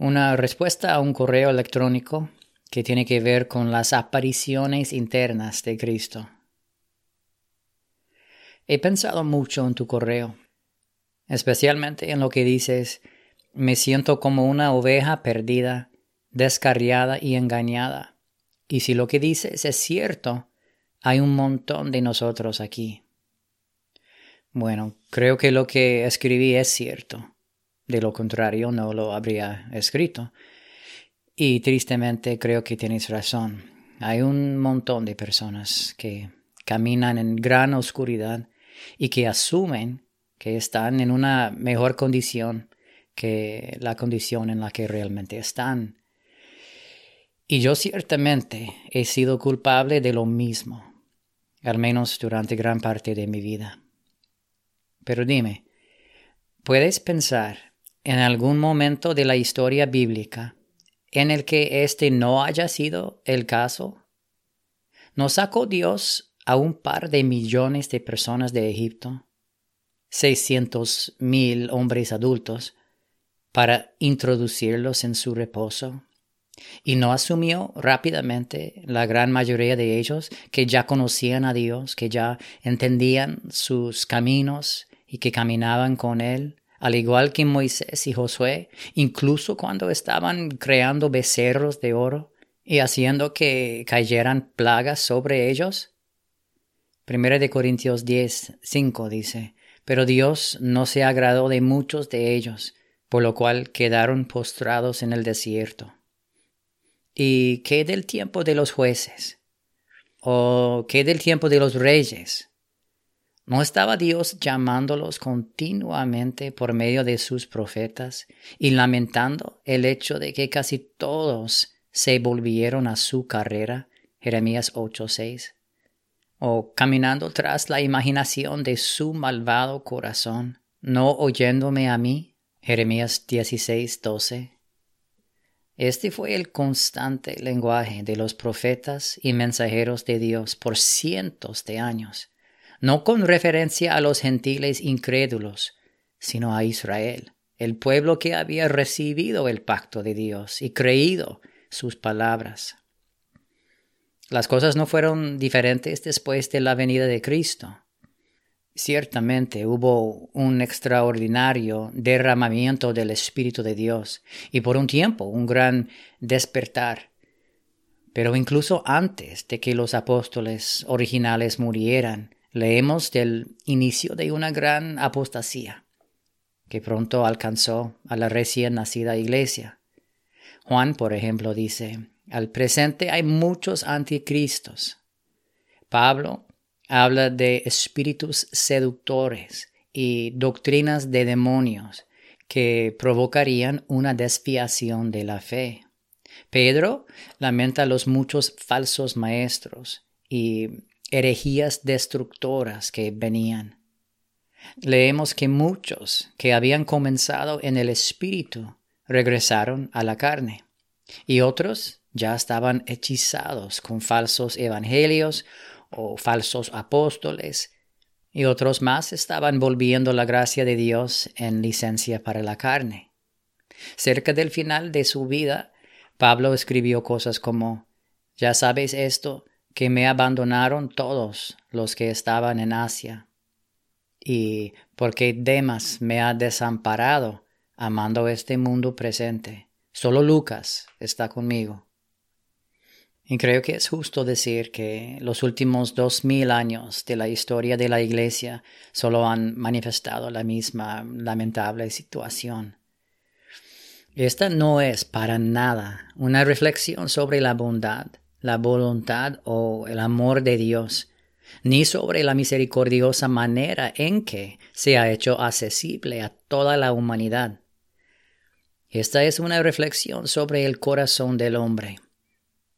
una respuesta a un correo electrónico que tiene que ver con las apariciones internas de Cristo. He pensado mucho en tu correo, especialmente en lo que dices, me siento como una oveja perdida, descarriada y engañada. Y si lo que dices es cierto, hay un montón de nosotros aquí. Bueno, creo que lo que escribí es cierto. De lo contrario, no lo habría escrito. Y tristemente creo que tienes razón. Hay un montón de personas que caminan en gran oscuridad y que asumen que están en una mejor condición que la condición en la que realmente están. Y yo ciertamente he sido culpable de lo mismo, al menos durante gran parte de mi vida. Pero dime, ¿puedes pensar en algún momento de la historia bíblica en el que este no haya sido el caso? ¿No sacó Dios a un par de millones de personas de Egipto, seiscientos mil hombres adultos, para introducirlos en su reposo? ¿Y no asumió rápidamente la gran mayoría de ellos que ya conocían a Dios, que ya entendían sus caminos y que caminaban con Él? Al igual que Moisés y Josué, incluso cuando estaban creando becerros de oro y haciendo que cayeran plagas sobre ellos? Primera de Corintios 10, 5 dice, Pero Dios no se agradó de muchos de ellos, por lo cual quedaron postrados en el desierto. ¿Y qué del tiempo de los jueces? ¿O qué del tiempo de los reyes? ¿No estaba Dios llamándolos continuamente por medio de sus profetas y lamentando el hecho de que casi todos se volvieron a su carrera? Jeremías 8:6. O caminando tras la imaginación de su malvado corazón, no oyéndome a mí? Jeremías 16:12. Este fue el constante lenguaje de los profetas y mensajeros de Dios por cientos de años no con referencia a los gentiles incrédulos, sino a Israel, el pueblo que había recibido el pacto de Dios y creído sus palabras. Las cosas no fueron diferentes después de la venida de Cristo. Ciertamente hubo un extraordinario derramamiento del Espíritu de Dios y por un tiempo un gran despertar. Pero incluso antes de que los apóstoles originales murieran, leemos del inicio de una gran apostasía que pronto alcanzó a la recién nacida iglesia. Juan, por ejemplo, dice, al presente hay muchos anticristos. Pablo habla de espíritus seductores y doctrinas de demonios que provocarían una desviación de la fe. Pedro lamenta los muchos falsos maestros y herejías destructoras que venían. Leemos que muchos que habían comenzado en el Espíritu regresaron a la carne, y otros ya estaban hechizados con falsos evangelios o falsos apóstoles, y otros más estaban volviendo la gracia de Dios en licencia para la carne. Cerca del final de su vida, Pablo escribió cosas como, Ya sabes esto, que me abandonaron todos los que estaban en Asia, y porque Demas me ha desamparado, amando este mundo presente. Solo Lucas está conmigo. Y creo que es justo decir que los últimos dos mil años de la historia de la Iglesia solo han manifestado la misma lamentable situación. Esta no es para nada una reflexión sobre la bondad, la voluntad o el amor de Dios, ni sobre la misericordiosa manera en que se ha hecho accesible a toda la humanidad. Esta es una reflexión sobre el corazón del hombre,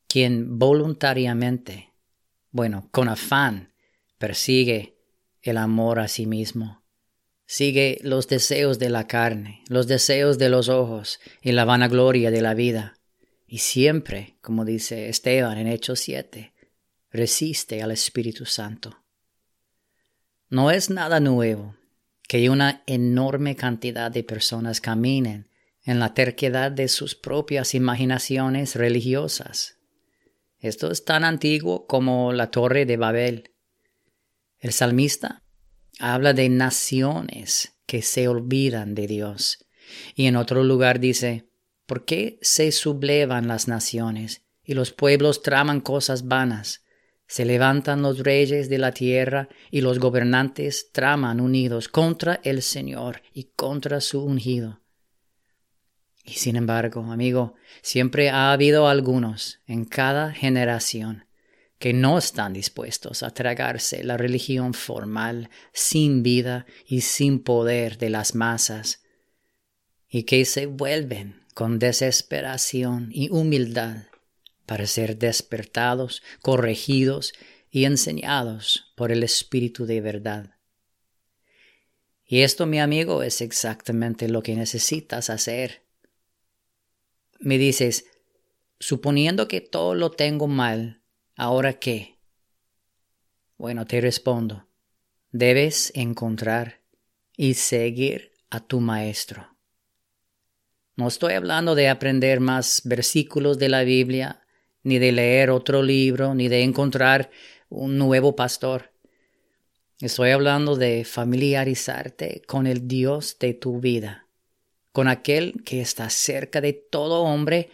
quien voluntariamente, bueno, con afán, persigue el amor a sí mismo, sigue los deseos de la carne, los deseos de los ojos y la vanagloria de la vida y siempre, como dice Esteban en Hechos 7, resiste al Espíritu Santo. No es nada nuevo que una enorme cantidad de personas caminen en la terquedad de sus propias imaginaciones religiosas. Esto es tan antiguo como la torre de Babel. El salmista habla de naciones que se olvidan de Dios. Y en otro lugar dice, ¿por qué se sublevan las naciones y los pueblos traman cosas vanas? Se levantan los reyes de la tierra y los gobernantes traman unidos contra el Señor y contra su ungido. Y sin embargo, amigo, siempre ha habido algunos en cada generación que no están dispuestos a tragarse la religión formal, sin vida y sin poder de las masas, y que se vuelven con desesperación y humildad para ser despertados, corregidos y enseñados por el Espíritu de verdad. Y esto, mi amigo, es exactamente lo que necesitas hacer. Me dices, suponiendo que todo lo tengo mal, ¿ahora qué? Bueno, te respondo, debes encontrar y seguir a tu maestro. No estoy hablando de aprender más versículos de la Biblia, ni de leer otro libro, ni de encontrar un nuevo pastor. Estoy hablando de familiarizarte con el Dios de tu vida, con aquel que está cerca de todo hombre,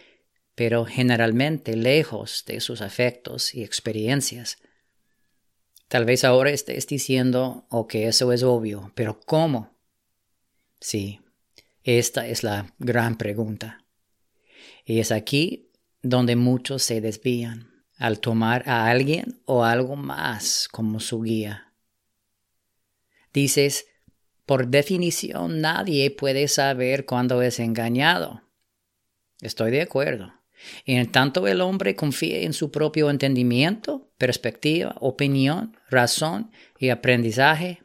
pero generalmente lejos de sus afectos y experiencias. Tal vez ahora estés diciendo, o que eso es obvio, pero ¿cómo? Sí, esta es la gran pregunta. Y es aquí donde muchos se desvían al tomar a alguien o algo más como su guía. Dices, por definición nadie puede saber cuándo es engañado. Estoy de acuerdo. Y en tanto el hombre confíe en su propio entendimiento, perspectiva, opinión, razón y aprendizaje,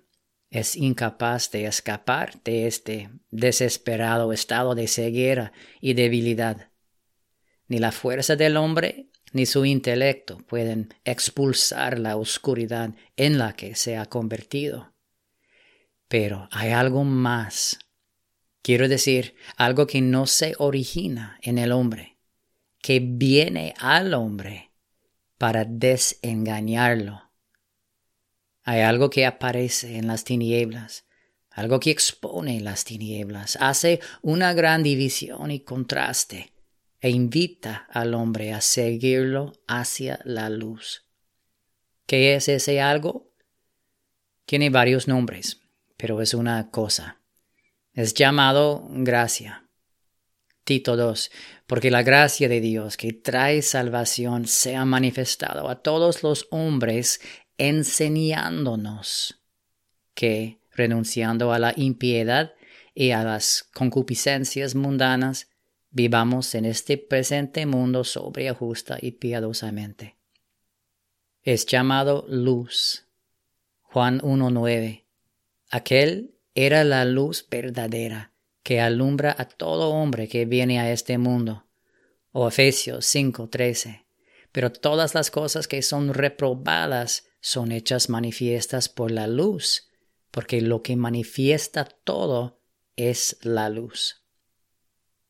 es incapaz de escapar de este desesperado estado de ceguera y debilidad. Ni la fuerza del hombre ni su intelecto pueden expulsar la oscuridad en la que se ha convertido. Pero hay algo más. Quiero decir, algo que no se origina en el hombre, que viene al hombre para desengañarlo hay algo que aparece en las tinieblas, algo que expone las tinieblas, hace una gran división y contraste e invita al hombre a seguirlo hacia la luz. ¿Qué es ese algo? Tiene varios nombres, pero es una cosa. Es llamado gracia. Tito 2, porque la gracia de Dios que trae salvación se ha manifestado a todos los hombres enseñándonos que, renunciando a la impiedad y a las concupiscencias mundanas, vivamos en este presente mundo sobria, justa y piadosamente. Es llamado luz. Juan 1.9. Aquel era la luz verdadera que alumbra a todo hombre que viene a este mundo. O Efesios 5.13. Pero todas las cosas que son reprobadas son hechas manifiestas por la luz, porque lo que manifiesta todo es la luz.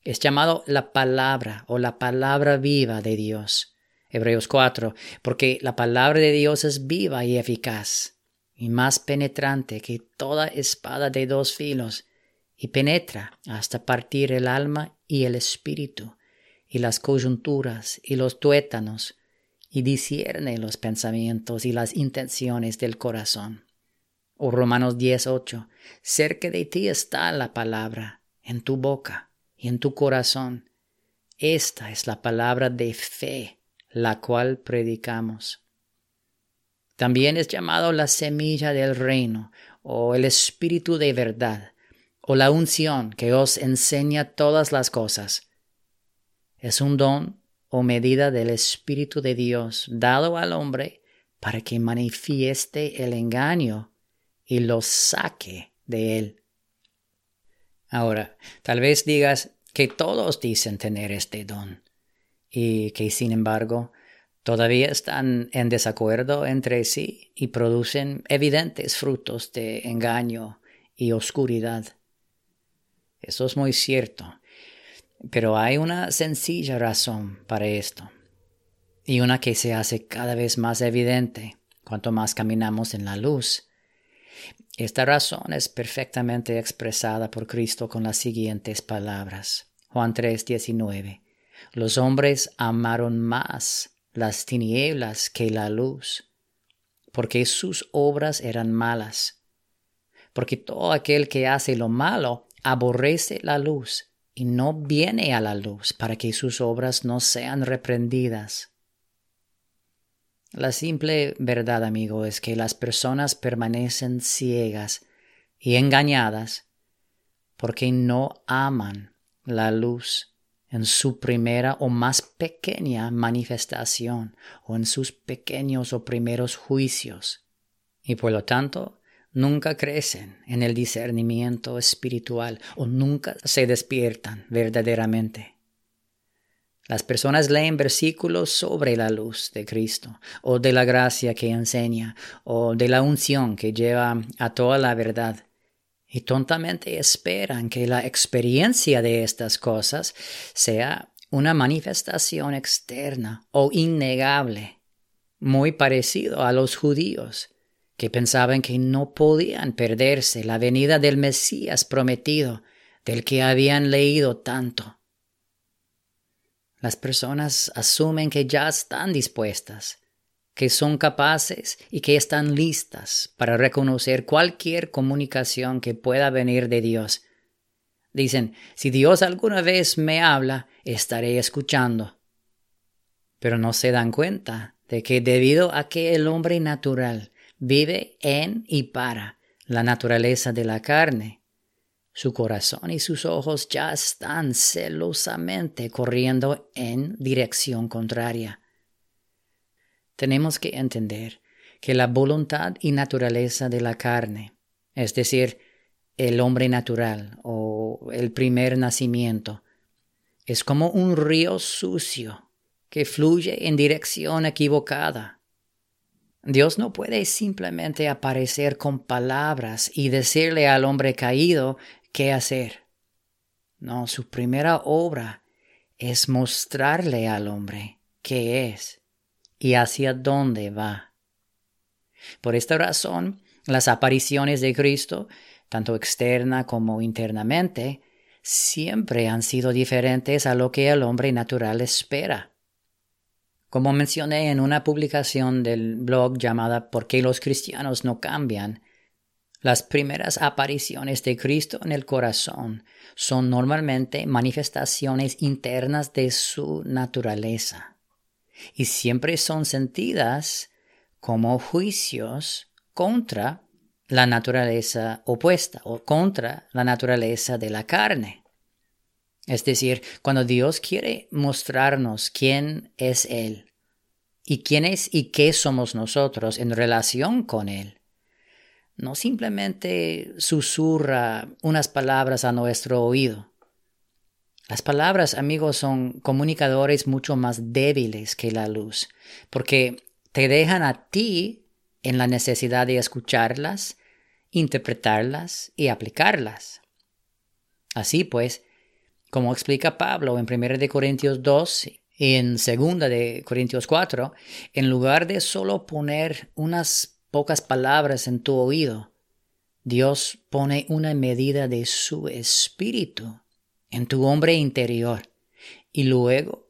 Es llamado la palabra o la palabra viva de Dios. Hebreos 4, porque la palabra de Dios es viva y eficaz, y más penetrante que toda espada de dos filos, y penetra hasta partir el alma y el espíritu, y las coyunturas y los tuétanos, y discierne los pensamientos y las intenciones del corazón. O Romanos 18. Cerca de ti está la palabra, en tu boca y en tu corazón. Esta es la palabra de fe, la cual predicamos. También es llamado la semilla del reino, o el espíritu de verdad, o la unción que os enseña todas las cosas. Es un don o medida del Espíritu de Dios dado al hombre para que manifieste el engaño y lo saque de él. Ahora, tal vez digas que todos dicen tener este don y que sin embargo todavía están en desacuerdo entre sí y producen evidentes frutos de engaño y oscuridad. Eso es muy cierto. Pero hay una sencilla razón para esto, y una que se hace cada vez más evidente cuanto más caminamos en la luz. Esta razón es perfectamente expresada por Cristo con las siguientes palabras. Juan 3:19. Los hombres amaron más las tinieblas que la luz, porque sus obras eran malas. Porque todo aquel que hace lo malo aborrece la luz y no viene a la luz para que sus obras no sean reprendidas. La simple verdad, amigo, es que las personas permanecen ciegas y engañadas porque no aman la luz en su primera o más pequeña manifestación o en sus pequeños o primeros juicios, y por lo tanto nunca crecen en el discernimiento espiritual o nunca se despiertan verdaderamente. Las personas leen versículos sobre la luz de Cristo, o de la gracia que enseña, o de la unción que lleva a toda la verdad, y tontamente esperan que la experiencia de estas cosas sea una manifestación externa o innegable, muy parecido a los judíos, que pensaban que no podían perderse la venida del Mesías prometido, del que habían leído tanto. Las personas asumen que ya están dispuestas, que son capaces y que están listas para reconocer cualquier comunicación que pueda venir de Dios. Dicen, si Dios alguna vez me habla, estaré escuchando. Pero no se dan cuenta de que debido a que el hombre natural vive en y para la naturaleza de la carne, su corazón y sus ojos ya están celosamente corriendo en dirección contraria tenemos que entender que la voluntad y naturaleza de la carne, es decir, el hombre natural o el primer nacimiento, es como un río sucio que fluye en dirección equivocada. Dios no puede simplemente aparecer con palabras y decirle al hombre caído qué hacer. No, su primera obra es mostrarle al hombre qué es y hacia dónde va. Por esta razón, las apariciones de Cristo, tanto externa como internamente, siempre han sido diferentes a lo que el hombre natural espera. Como mencioné en una publicación del blog llamada ¿Por qué los cristianos no cambian? Las primeras apariciones de Cristo en el corazón son normalmente manifestaciones internas de su naturaleza y siempre son sentidas como juicios contra la naturaleza opuesta o contra la naturaleza de la carne. Es decir, cuando Dios quiere mostrarnos quién es Él y quién es y qué somos nosotros en relación con Él, no simplemente susurra unas palabras a nuestro oído, las palabras, amigos, son comunicadores mucho más débiles que la luz, porque te dejan a ti en la necesidad de escucharlas, interpretarlas y aplicarlas. Así pues, como explica Pablo en 1 Corintios 2 y en 2 de Corintios 4, en lugar de solo poner unas pocas palabras en tu oído, Dios pone una medida de su espíritu en tu hombre interior y luego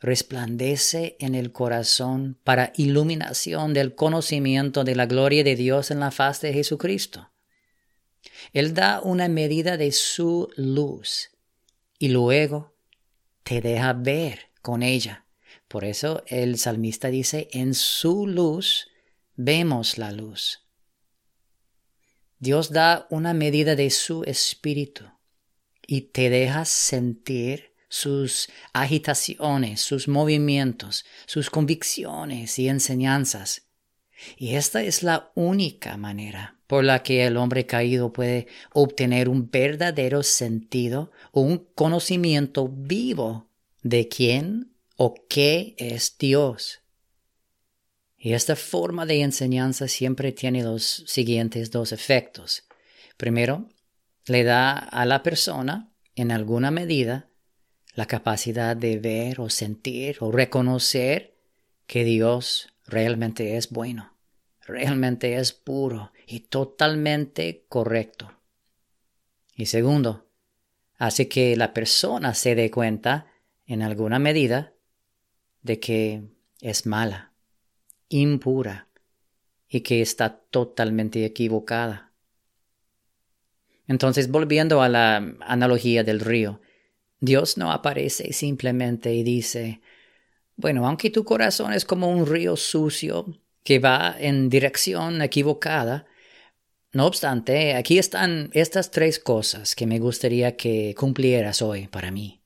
resplandece en el corazón para iluminación del conocimiento de la gloria de Dios en la faz de Jesucristo. Él da una medida de su luz y luego te deja ver con ella. Por eso el salmista dice, en su luz vemos la luz. Dios da una medida de su espíritu y te dejas sentir sus agitaciones, sus movimientos, sus convicciones y enseñanzas. Y esta es la única manera por la que el hombre caído puede obtener un verdadero sentido o un conocimiento vivo de quién o qué es Dios. Y esta forma de enseñanza siempre tiene los siguientes dos efectos. Primero, le da a la persona, en alguna medida, la capacidad de ver o sentir o reconocer que Dios realmente es bueno, realmente es puro y totalmente correcto. Y segundo, hace que la persona se dé cuenta, en alguna medida, de que es mala, impura y que está totalmente equivocada. Entonces, volviendo a la analogía del río, Dios no aparece simplemente y dice, bueno, aunque tu corazón es como un río sucio que va en dirección equivocada, no obstante, aquí están estas tres cosas que me gustaría que cumplieras hoy para mí.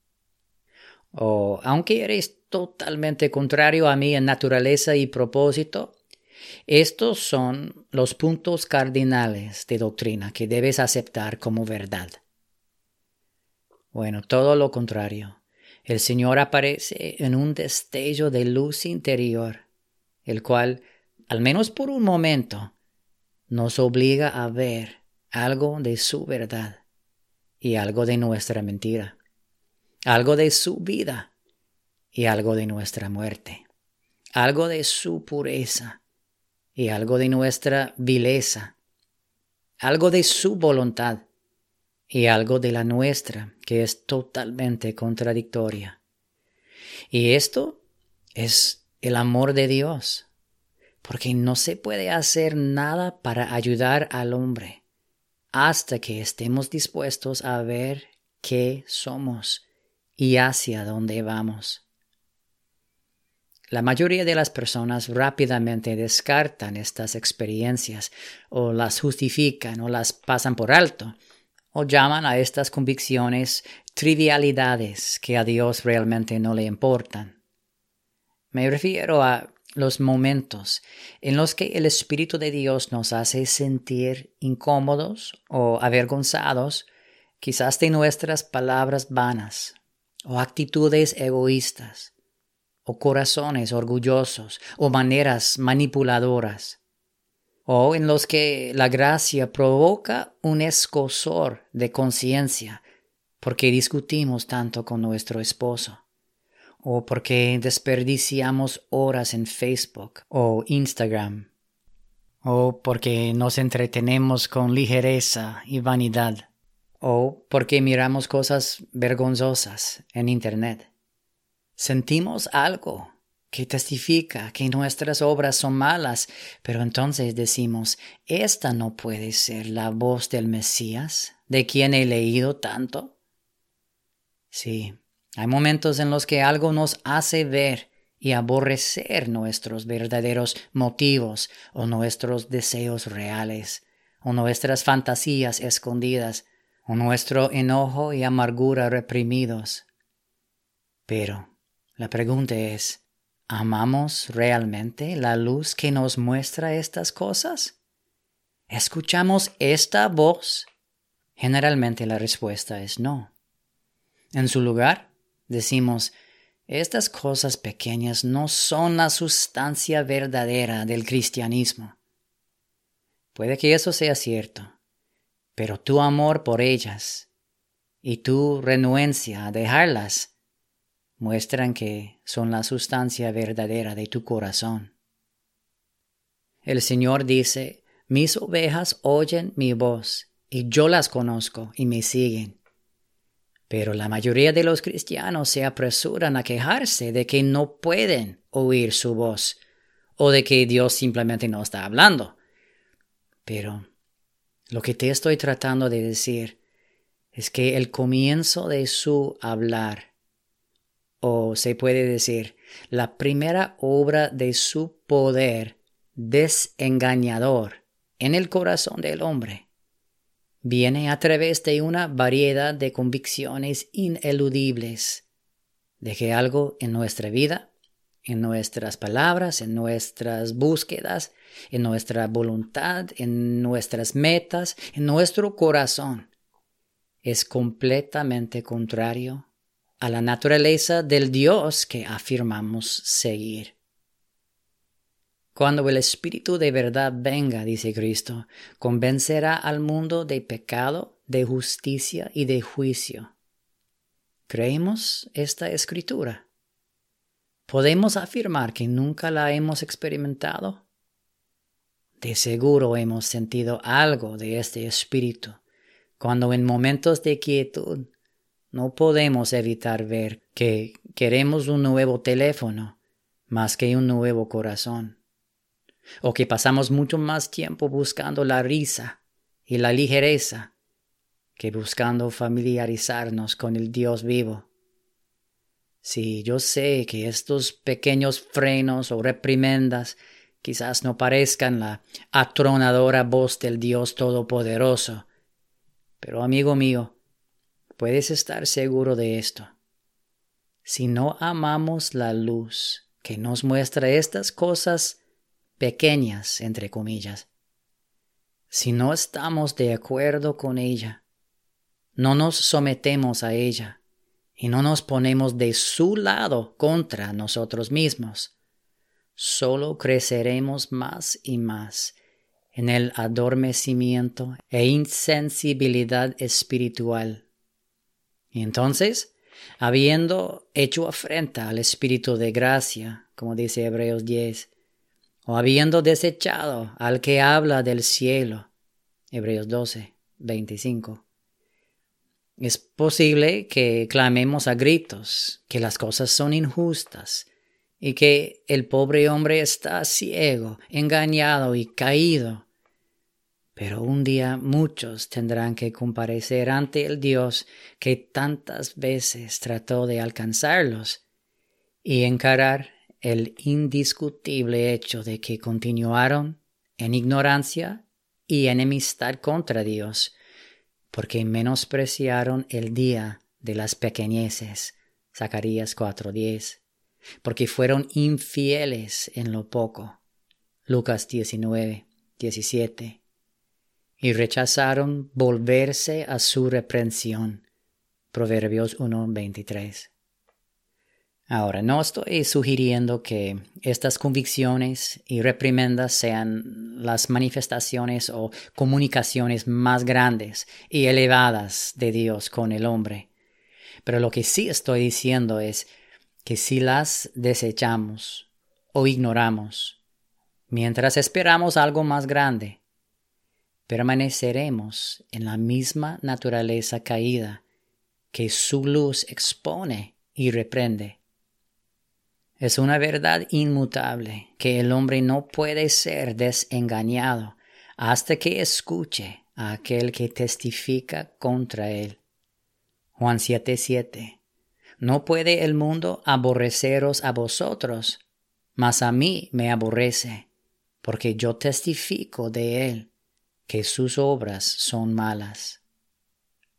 O, aunque eres totalmente contrario a mí en naturaleza y propósito, estos son los puntos cardinales de doctrina que debes aceptar como verdad. Bueno, todo lo contrario. El Señor aparece en un destello de luz interior, el cual, al menos por un momento, nos obliga a ver algo de su verdad y algo de nuestra mentira, algo de su vida y algo de nuestra muerte, algo de su pureza y algo de nuestra vileza, algo de su voluntad y algo de la nuestra que es totalmente contradictoria. Y esto es el amor de Dios, porque no se puede hacer nada para ayudar al hombre hasta que estemos dispuestos a ver qué somos y hacia dónde vamos. La mayoría de las personas rápidamente descartan estas experiencias o las justifican o las pasan por alto o llaman a estas convicciones trivialidades que a Dios realmente no le importan. Me refiero a los momentos en los que el Espíritu de Dios nos hace sentir incómodos o avergonzados, quizás de nuestras palabras vanas, o actitudes egoístas, o corazones orgullosos, o maneras manipuladoras o en los que la gracia provoca un escosor de conciencia porque discutimos tanto con nuestro esposo, o porque desperdiciamos horas en Facebook o Instagram, o porque nos entretenemos con ligereza y vanidad, o porque miramos cosas vergonzosas en Internet. Sentimos algo que testifica que nuestras obras son malas, pero entonces decimos, esta no puede ser la voz del Mesías, de quien he leído tanto. Sí, hay momentos en los que algo nos hace ver y aborrecer nuestros verdaderos motivos o nuestros deseos reales, o nuestras fantasías escondidas, o nuestro enojo y amargura reprimidos. Pero la pregunta es, ¿Amamos realmente la luz que nos muestra estas cosas? ¿Escuchamos esta voz? Generalmente la respuesta es no. En su lugar, decimos, estas cosas pequeñas no son la sustancia verdadera del cristianismo. Puede que eso sea cierto, pero tu amor por ellas y tu renuencia a dejarlas muestran que son la sustancia verdadera de tu corazón. El Señor dice, mis ovejas oyen mi voz, y yo las conozco y me siguen. Pero la mayoría de los cristianos se apresuran a quejarse de que no pueden oír su voz, o de que Dios simplemente no está hablando. Pero lo que te estoy tratando de decir es que el comienzo de su hablar o se puede decir, la primera obra de su poder desengañador en el corazón del hombre viene a través de una variedad de convicciones ineludibles de que algo en nuestra vida, en nuestras palabras, en nuestras búsquedas, en nuestra voluntad, en nuestras metas, en nuestro corazón, es completamente contrario a la naturaleza del Dios que afirmamos seguir. Cuando el Espíritu de verdad venga, dice Cristo, convencerá al mundo de pecado, de justicia y de juicio. ¿Creemos esta escritura? ¿Podemos afirmar que nunca la hemos experimentado? De seguro hemos sentido algo de este espíritu cuando en momentos de quietud no podemos evitar ver que queremos un nuevo teléfono más que un nuevo corazón, o que pasamos mucho más tiempo buscando la risa y la ligereza que buscando familiarizarnos con el Dios vivo. Sí, yo sé que estos pequeños frenos o reprimendas quizás no parezcan la atronadora voz del Dios Todopoderoso, pero amigo mío, puedes estar seguro de esto. Si no amamos la luz que nos muestra estas cosas pequeñas, entre comillas, si no estamos de acuerdo con ella, no nos sometemos a ella y no nos ponemos de su lado contra nosotros mismos, solo creceremos más y más en el adormecimiento e insensibilidad espiritual. Y entonces, habiendo hecho afrenta al Espíritu de gracia, como dice Hebreos 10, o habiendo desechado al que habla del cielo, Hebreos 12, 25, es posible que clamemos a gritos que las cosas son injustas y que el pobre hombre está ciego, engañado y caído. Pero un día muchos tendrán que comparecer ante el Dios que tantas veces trató de alcanzarlos y encarar el indiscutible hecho de que continuaron en ignorancia y enemistad contra Dios, porque menospreciaron el día de las pequeñeces. Zacarías 4:10. Porque fueron infieles en lo poco. Lucas 19, 17. Y rechazaron volverse a su reprensión. Proverbios 1:23. Ahora, no estoy sugiriendo que estas convicciones y reprimendas sean las manifestaciones o comunicaciones más grandes y elevadas de Dios con el hombre. Pero lo que sí estoy diciendo es que si las desechamos o ignoramos, mientras esperamos algo más grande, permaneceremos en la misma naturaleza caída que su luz expone y reprende. Es una verdad inmutable que el hombre no puede ser desengañado hasta que escuche a aquel que testifica contra él. Juan 7:7 No puede el mundo aborreceros a vosotros, mas a mí me aborrece, porque yo testifico de él que sus obras son malas.